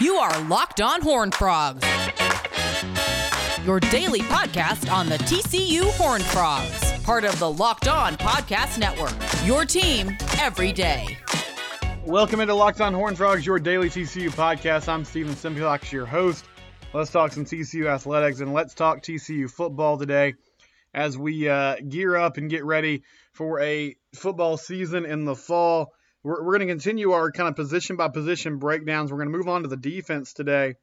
You are Locked On Horn Frogs, your daily podcast on the TCU Horn Frogs, part of the Locked On Podcast Network. Your team every day. Welcome into Locked On Horn Frogs, your daily TCU podcast. I'm Steven Simpilox, your host. Let's talk some TCU athletics and let's talk TCU football today as we uh, gear up and get ready for a football season in the fall. We're, we're going to continue our kind of position by position breakdowns. We're going to move on to the defense today.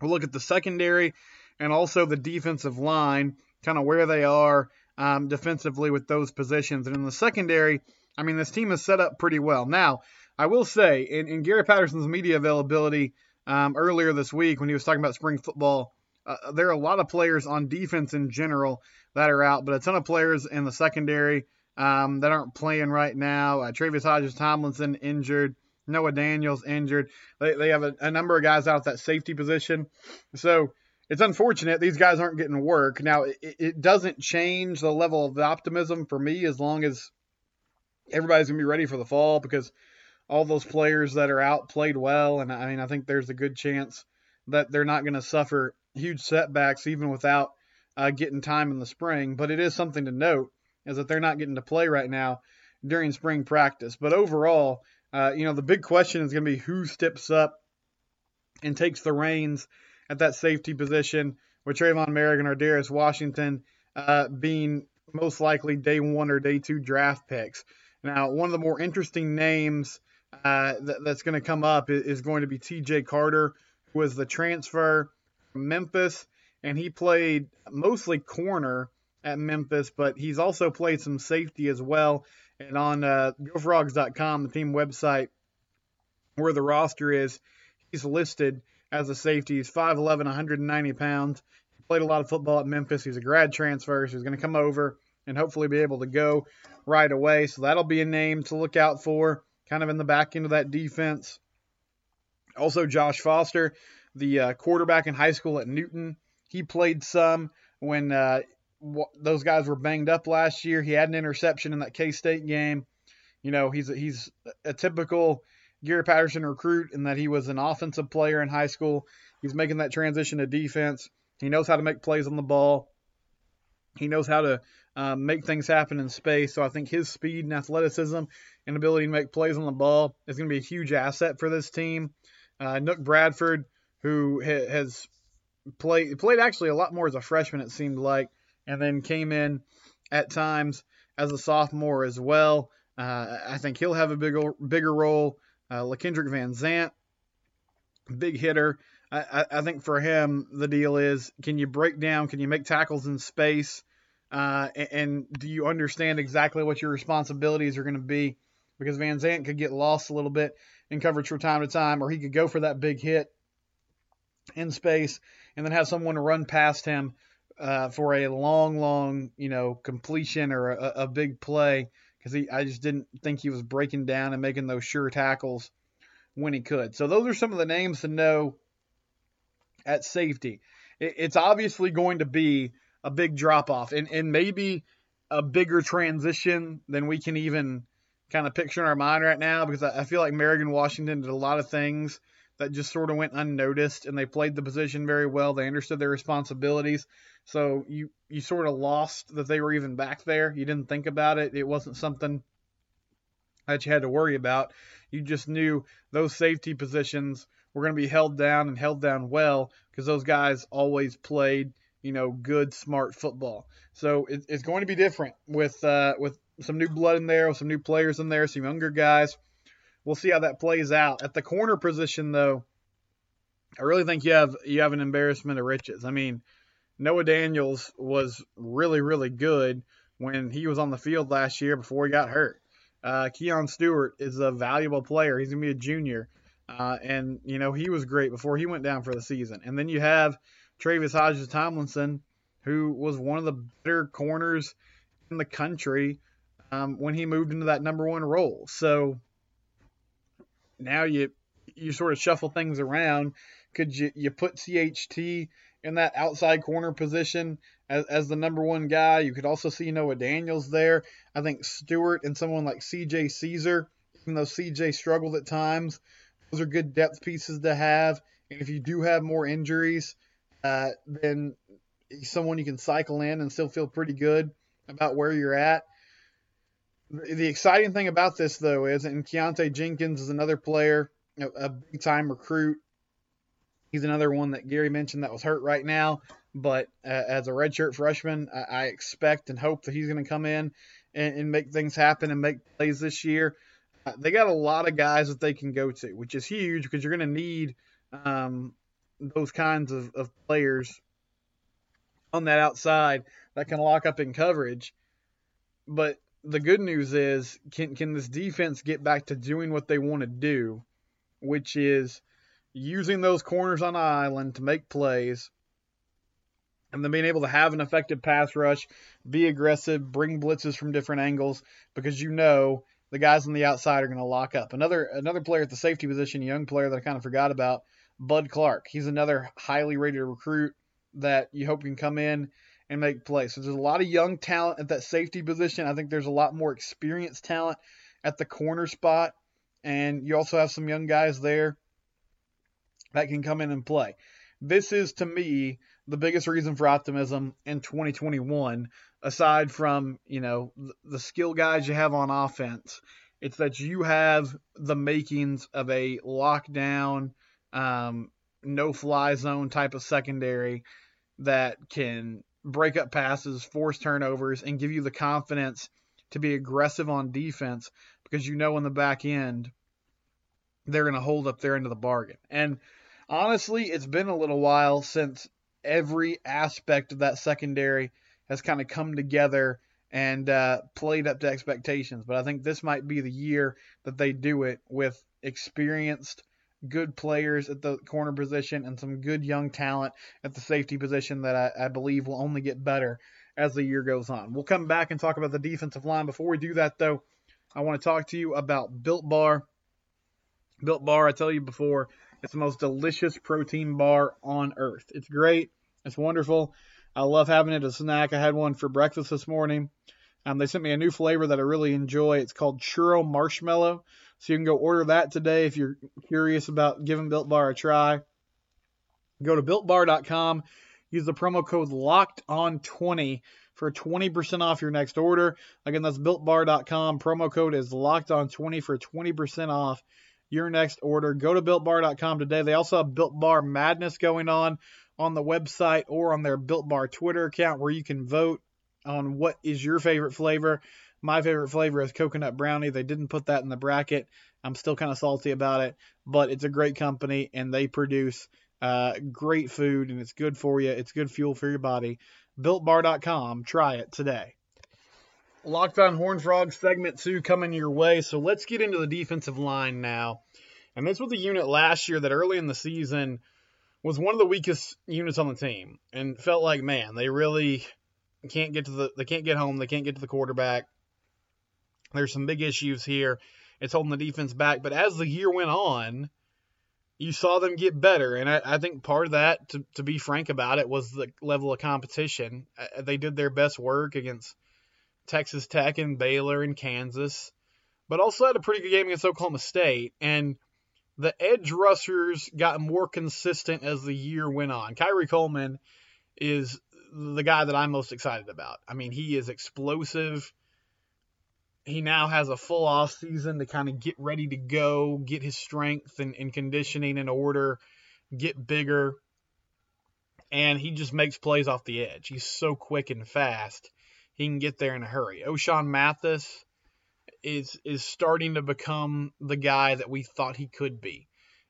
We'll look at the secondary and also the defensive line, kind of where they are um, defensively with those positions. And in the secondary, I mean, this team is set up pretty well. Now, I will say, in, in Gary Patterson's media availability um, earlier this week when he was talking about spring football, uh, there are a lot of players on defense in general that are out, but a ton of players in the secondary um, that aren't playing right now. Uh, Tre'Vius Hodges Tomlinson injured. Noah Daniels injured. They, they have a, a number of guys out at that safety position. So it's unfortunate these guys aren't getting work. Now, it, it doesn't change the level of optimism for me as long as everybody's going to be ready for the fall because all those players that are out played well. And I mean, I think there's a good chance that they're not going to suffer huge setbacks even without uh, getting time in the spring. But it is something to note is that they're not getting to play right now during spring practice. But overall, uh, you know, the big question is going to be who steps up and takes the reins at that safety position with Trevon Moehrig or Darius Washington uh, being most likely day one or day two draft picks. Now, one of the more interesting names uh, that, that's going to come up is, is going to be TJ Carter, who was the transfer from Memphis, and he played mostly corner at Memphis, but he's also played some safety as well. And on uh, GoFrogs.com, the team website, where the roster is, he's listed as a safety. He's 5'11", 190 pounds. He played a lot of football at Memphis. He's a grad transfer, so he's going to come over and hopefully be able to go right away. So that'll be a name to look out for, kind of in the back end of that defense. Also, Josh Foster, the uh, quarterback in high school at Newton, he played some when uh, those guys were banged up last year. He had an interception in that K State game. You know, he's a, he's a typical Gary Patterson recruit in that he was an offensive player in high school. He's making that transition to defense. He knows how to make plays on the ball. He knows how to um, make things happen in space. So I think his speed and athleticism and ability to make plays on the ball is going to be a huge asset for this team. Uh, Nook Bradford, who ha- has played played actually a lot more as a freshman, it seemed like, and then came in at times as a sophomore as well. Uh, I think he'll have a bigger bigger role. Uh, LaKendrick Van Zant, big hitter. I, I, think for him the deal is can you break down? Can you make tackles in space? Uh, and, and, do you understand exactly what your responsibilities are going to be? Because Van Zant could get lost a little bit in coverage from time to time, or he could go for that big hit in space and then have someone run past him uh, for a long, long, you know, completion or a, a big play because I just didn't think he was breaking down and making those sure tackles when he could. So those are some of the names to know at safety. It, it's obviously going to be a big drop off and, and maybe a bigger transition than we can even kind of picture in our mind right now because I, I feel like Merrigan Washington did a lot of things that just sort of went unnoticed and they played the position very well. They understood their responsibilities. So you you sort of lost that they were even back there. You didn't think about it. It wasn't something that you had to worry about. You just knew those safety positions were going to be held down and held down well because those guys always played, you know, good, smart football. So it, it's going to be different with uh, with some new blood in there, with some new players in there, some younger guys. We'll see how that plays out. At the corner position, though, I really think you have you have an embarrassment of riches. I mean, Noah Daniels was really, really good when he was on the field last year before he got hurt. Uh, Kee'yon Stewart is a valuable player. He's to be a junior. Uh, and, you know, he was great before he went down for the season. And then you have Tre'Vius Hodges Tomlinson, who was one of the better corners in the country um, when he moved into that number one role. So now you you sort of shuffle things around. Could you, you put THT in that outside corner position as, as the number one guy. You could also see Noah Daniels there. I think Stewart and someone like CJ Caesar, even though CJ struggled at times, those are good depth pieces to have. And if you do have more injuries, uh, then someone you can cycle in and still feel pretty good about where you're at. The exciting thing about this, though, is and Keontae Jenkins is another player, a, a big time recruit. He's another one that Gary mentioned that was hurt right now, but uh, as a redshirt freshman, I, I, expect and hope that he's going to come in and, and, make things happen and make plays this year. Uh, they got a lot of guys that they can go to, which is huge because you're going to need um, those kinds of, of players on that outside that can lock up in coverage. But the good news is, can can this defense get back to doing what they want to do, which is using those corners on the island to make plays, and then being able to have an effective pass rush, be aggressive, bring blitzes from different angles, because you know the guys on the outside are going to lock up. Another another player at the safety position, young player that I kind of forgot about, Bud Clark. He's another highly rated recruit that you hope can come in and make plays. So there's a lot of young talent at that safety position. I think there's a lot more experienced talent at the corner spot. And you also have some young guys there that can come in and play. This is, to me, the biggest reason for optimism in 2021, aside from, you know, the skill guys you have on offense. It's that you have the makings of a lockdown, um, no fly zone type of secondary that can break up passes, force turnovers, and give you the confidence to be aggressive on defense because you know in the back end they're going to hold up their end of the bargain. And honestly, it's been a little while since every aspect of that secondary has kind of come together and uh, played up to expectations. But I think this might be the year that they do it with experienced good players at the corner position and some good young talent at the safety position that I, I, believe will only get better as the year goes on. We'll come back and talk about the defensive line. Before we do that, though, I want to talk to you about Built Bar. Built Bar, I tell you before, it's the most delicious protein bar on earth. It's great. It's wonderful. I love having it as a snack. I had one for breakfast this morning. Um, they sent me a new flavor that I really enjoy. It's called Churro Marshmallow. So you can go order that today if you're curious about giving Built Bar a try. Go to builtbar.com. Use the promo code locked on 20 for 20% off your next order. Again, that's builtbar.com. Promo code is locked on 20 for 20% off your next order. Go to builtbar.com today. They also have Built Bar Madness going on on the website or on their Built Bar Twitter account where you can vote on what is your favorite flavor. My favorite flavor is coconut brownie. They didn't put that in the bracket. I'm still kind of salty about it, but it's a great company and they produce uh, great food and it's good for you. It's good fuel for your body. BuiltBar.com. Try it today. Locked on Horn Frogs segment two coming your way. So let's get into the defensive line now. And this was a unit last year that early in the season was one of the weakest units on the team and felt like, man, they really can't get to the they can't get home, they can't get to the quarterback. There's some big issues here. It's holding the defense back. But as the year went on, you saw them get better. And I, I think part of that, to, to be frank about it, was the level of competition. Uh, they did their best work against Texas Tech and Baylor and Kansas, but also had a pretty good game against Oklahoma State. And the edge rushers got more consistent as the year went on. Khari Coleman is the guy that I'm most excited about. I mean, he is explosive he now has a full off season to kind of get ready to go, get his strength and, and conditioning in order, get bigger, and he just makes plays off the edge. He's so quick and fast. He can get there in a hurry. Ochaun Mathis is is starting to become the guy that we thought he could be,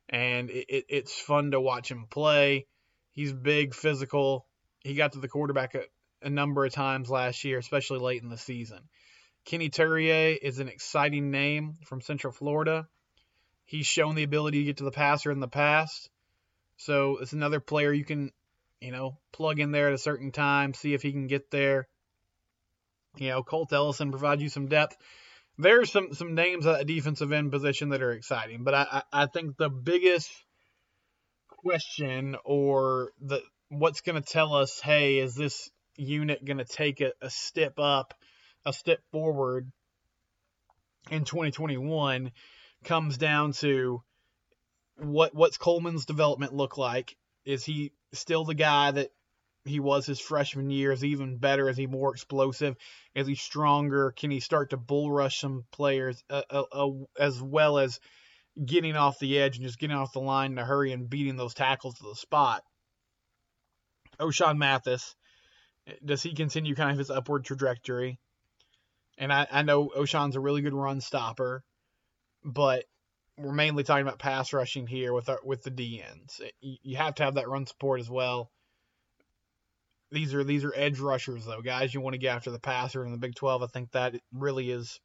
and it, it, it's fun to watch him play. He's big, physical. He got to the quarterback a, a number of times last year, especially late in the season. Kenny Turnier is an exciting name from Central Florida. He's shown the ability to get to the passer in the past. So it's another player you can, you know, plug in there at a certain time, see if he can get there. You know, Colt Ellison provides you some depth. There's some some names at a defensive end position that are exciting, but I, I, I think the biggest question or the what's going to tell us, hey, is this unit going to take a, a step up a step forward in 2021 comes down to what what's Coleman's development look like? Is he still the guy that he was his freshman year? Is he even better? Is he more explosive? Is he stronger? Can he start to bull rush some players uh, uh, uh, as well as getting off the edge and just getting off the line in a hurry and beating those tackles to the spot? Ochaun Mathis, does he continue kind of his upward trajectory? And I, I know Ochaun's a really good run stopper, but we're mainly talking about pass rushing here with our, with the DNs. You have to have that run support as well. These are these are edge rushers though, guys. You want to get after the passer in the Big 12. I think that really is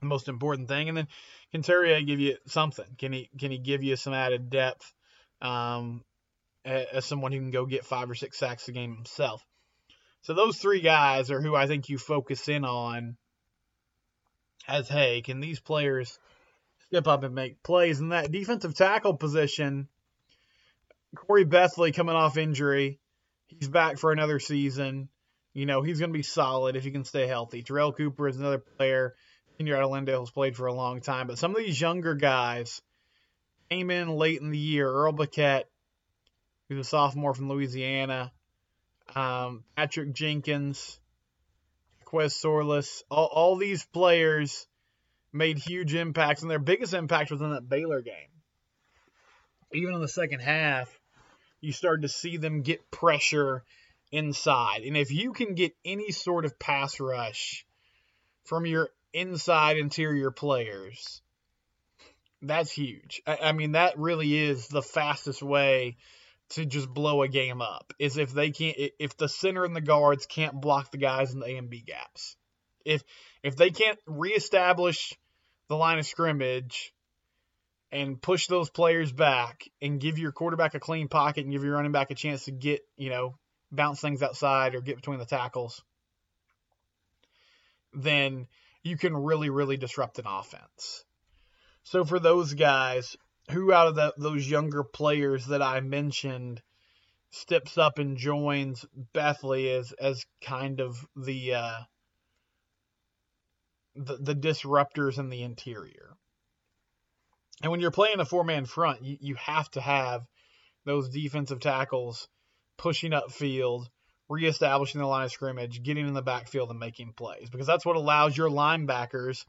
the most important thing. And then can Turnier give you something? Can he can he give you some added depth um, as someone who can go get five or six sacks a game himself? So those three guys are who I think you focus in on as hey, can these players step up and make plays in that defensive tackle position? Corey Bethley coming off injury. He's back for another season. You know, he's going to be solid if he can stay healthy. Terrell Cooper is another player. Senior out of Lindale has played for a long time. But some of these younger guys came in late in the year. Earl Barquet, who's a sophomore from Louisiana um, Patrick Jenkins, Quez Sorless, all, all these players made huge impacts, and their biggest impact was in that Baylor game. Even in the second half, you started to see them get pressure inside. And if you can get any sort of pass rush from your inside interior players, that's huge. I, I mean, that really is the fastest way to just blow a game up is if they can't if the center and the guards can't block the guys in the A and B gaps. If if they can't reestablish the line of scrimmage and push those players back and give your quarterback a clean pocket and give your running back a chance to get, you know, bounce things outside or get between the tackles, then you can really, really disrupt an offense. So for those guys, who out of the, those younger players that I mentioned steps up and joins Bethley as as kind of the uh, the, the disruptors in the interior. And when you're playing a four man front, you, you have to have those defensive tackles pushing up field, reestablishing the line of scrimmage, getting in the backfield and making plays because that's what allows your linebackers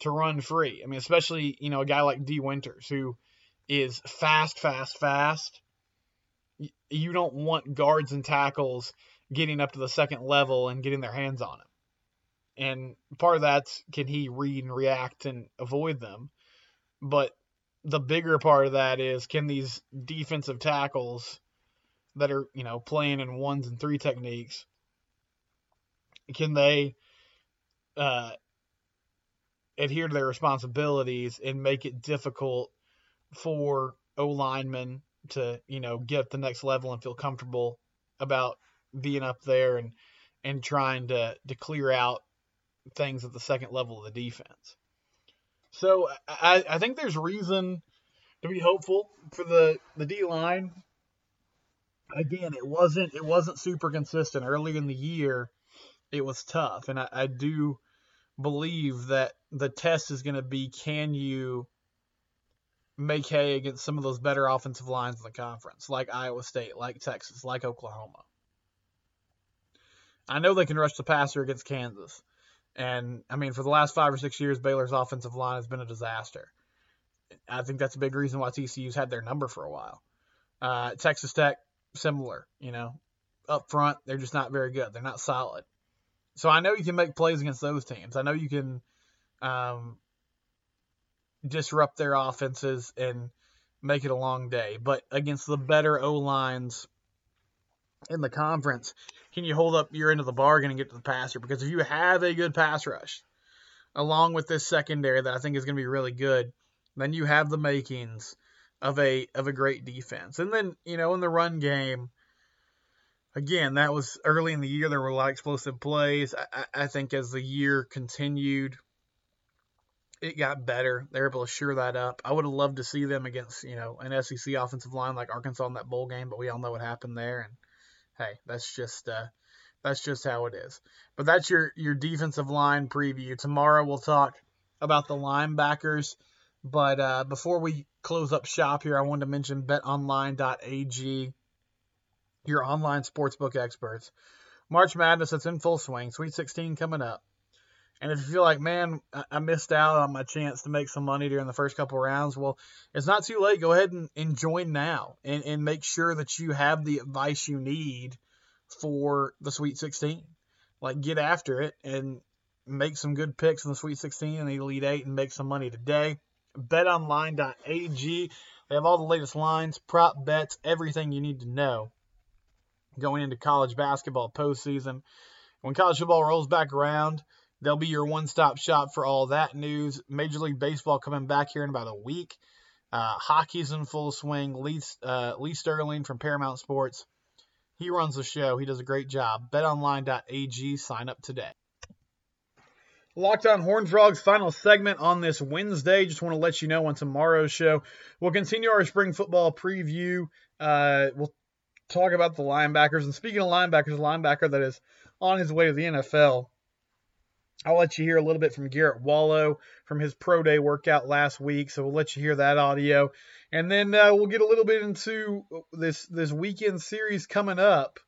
to run free. I mean, especially, you know, a guy like Dee Winters who is fast, fast, fast. You don't want guards and tackles getting up to the second level and getting their hands on him. And part of that's can he read and react and avoid them. But the bigger part of that is can these defensive tackles that are, you know, playing in ones and three techniques, can they uh, adhere to their responsibilities and make it difficult for O linemen to, you know, get the next level and feel comfortable about being up there and and trying to to clear out things at the second level of the defense. So I, I think there's reason to be hopeful for the the D line. Again, it wasn't it wasn't super consistent early in the year. It was tough, and I, I do believe that the test is going to be can you make hay against some of those better offensive lines in the conference, like Iowa State, like Texas, like Oklahoma. I know they can rush the passer against Kansas. And I mean, for the last five or six years, Baylor's offensive line has been a disaster. I think that's a big reason why TCU's had their number for a while. Uh, Texas Tech, similar, you know, up front, they're just not very good. They're not solid. So I know you can make plays against those teams. I know you can um, disrupt their offenses and make it a long day. But against the better O lines in the conference, can you hold up your end of the bargain and get to the passer? Because if you have a good pass rush, along with this secondary that I think is going to be really good, then you have the makings of a of a great defense. And then you know in the run game, again that was early in the year. There were a lot of explosive plays. I, I think as the year continued, it got better. They're able to shore that up. I would have loved to see them against, you know, an SEC offensive line like Arkansas in that bowl game, but we all know what happened there. And hey, that's just uh, that's just how it is. But that's your your defensive line preview. Tomorrow we'll talk about the linebackers But uh, before we close up shop here, I wanted to mention betonline.ag, your online sportsbook experts. March Madness, it's in full swing. Sweet 16 coming up. And if you feel like, man, I missed out on my chance to make some money during the first couple rounds, well, it's not too late. Go ahead and, and join now and, and make sure that you have the advice you need for the Sweet 16. Like, get after it and make some good picks in the Sweet 16 and the Elite 8 and make some money today. BetOnline.ag. They have all the latest lines, prop bets, everything you need to know going into college basketball postseason. When college football rolls back around, They'll be your one stop shop for all that news. Major League Baseball coming back here in about a week. Uh, hockey's in full swing. Lee, uh, Lee Sterling from Paramount Sports. He runs the show. He does a great job. BetOnline.ag. Sign up today. Locked on Horn Frogs final segment on this Wednesday. Just want to let you know on tomorrow's show, we'll continue our spring football preview. Uh, we'll talk about the linebackers. And speaking of linebackers, a linebacker that is on his way to the NFL I'll let you hear a little bit from Garrett Wallow from his pro day workout last week, so we'll let you hear that audio, and then uh, we'll get a little bit into this this weekend series coming up.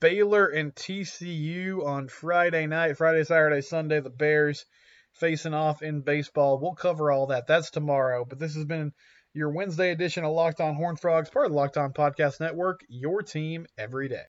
Baylor and TCU on Friday night, Friday, Saturday, Sunday. The Bears facing off in baseball. We'll cover all that. That's tomorrow. But this has been your Wednesday edition of Locked On Horn Frogs, part of the Locked On Podcast Network. Your team every day.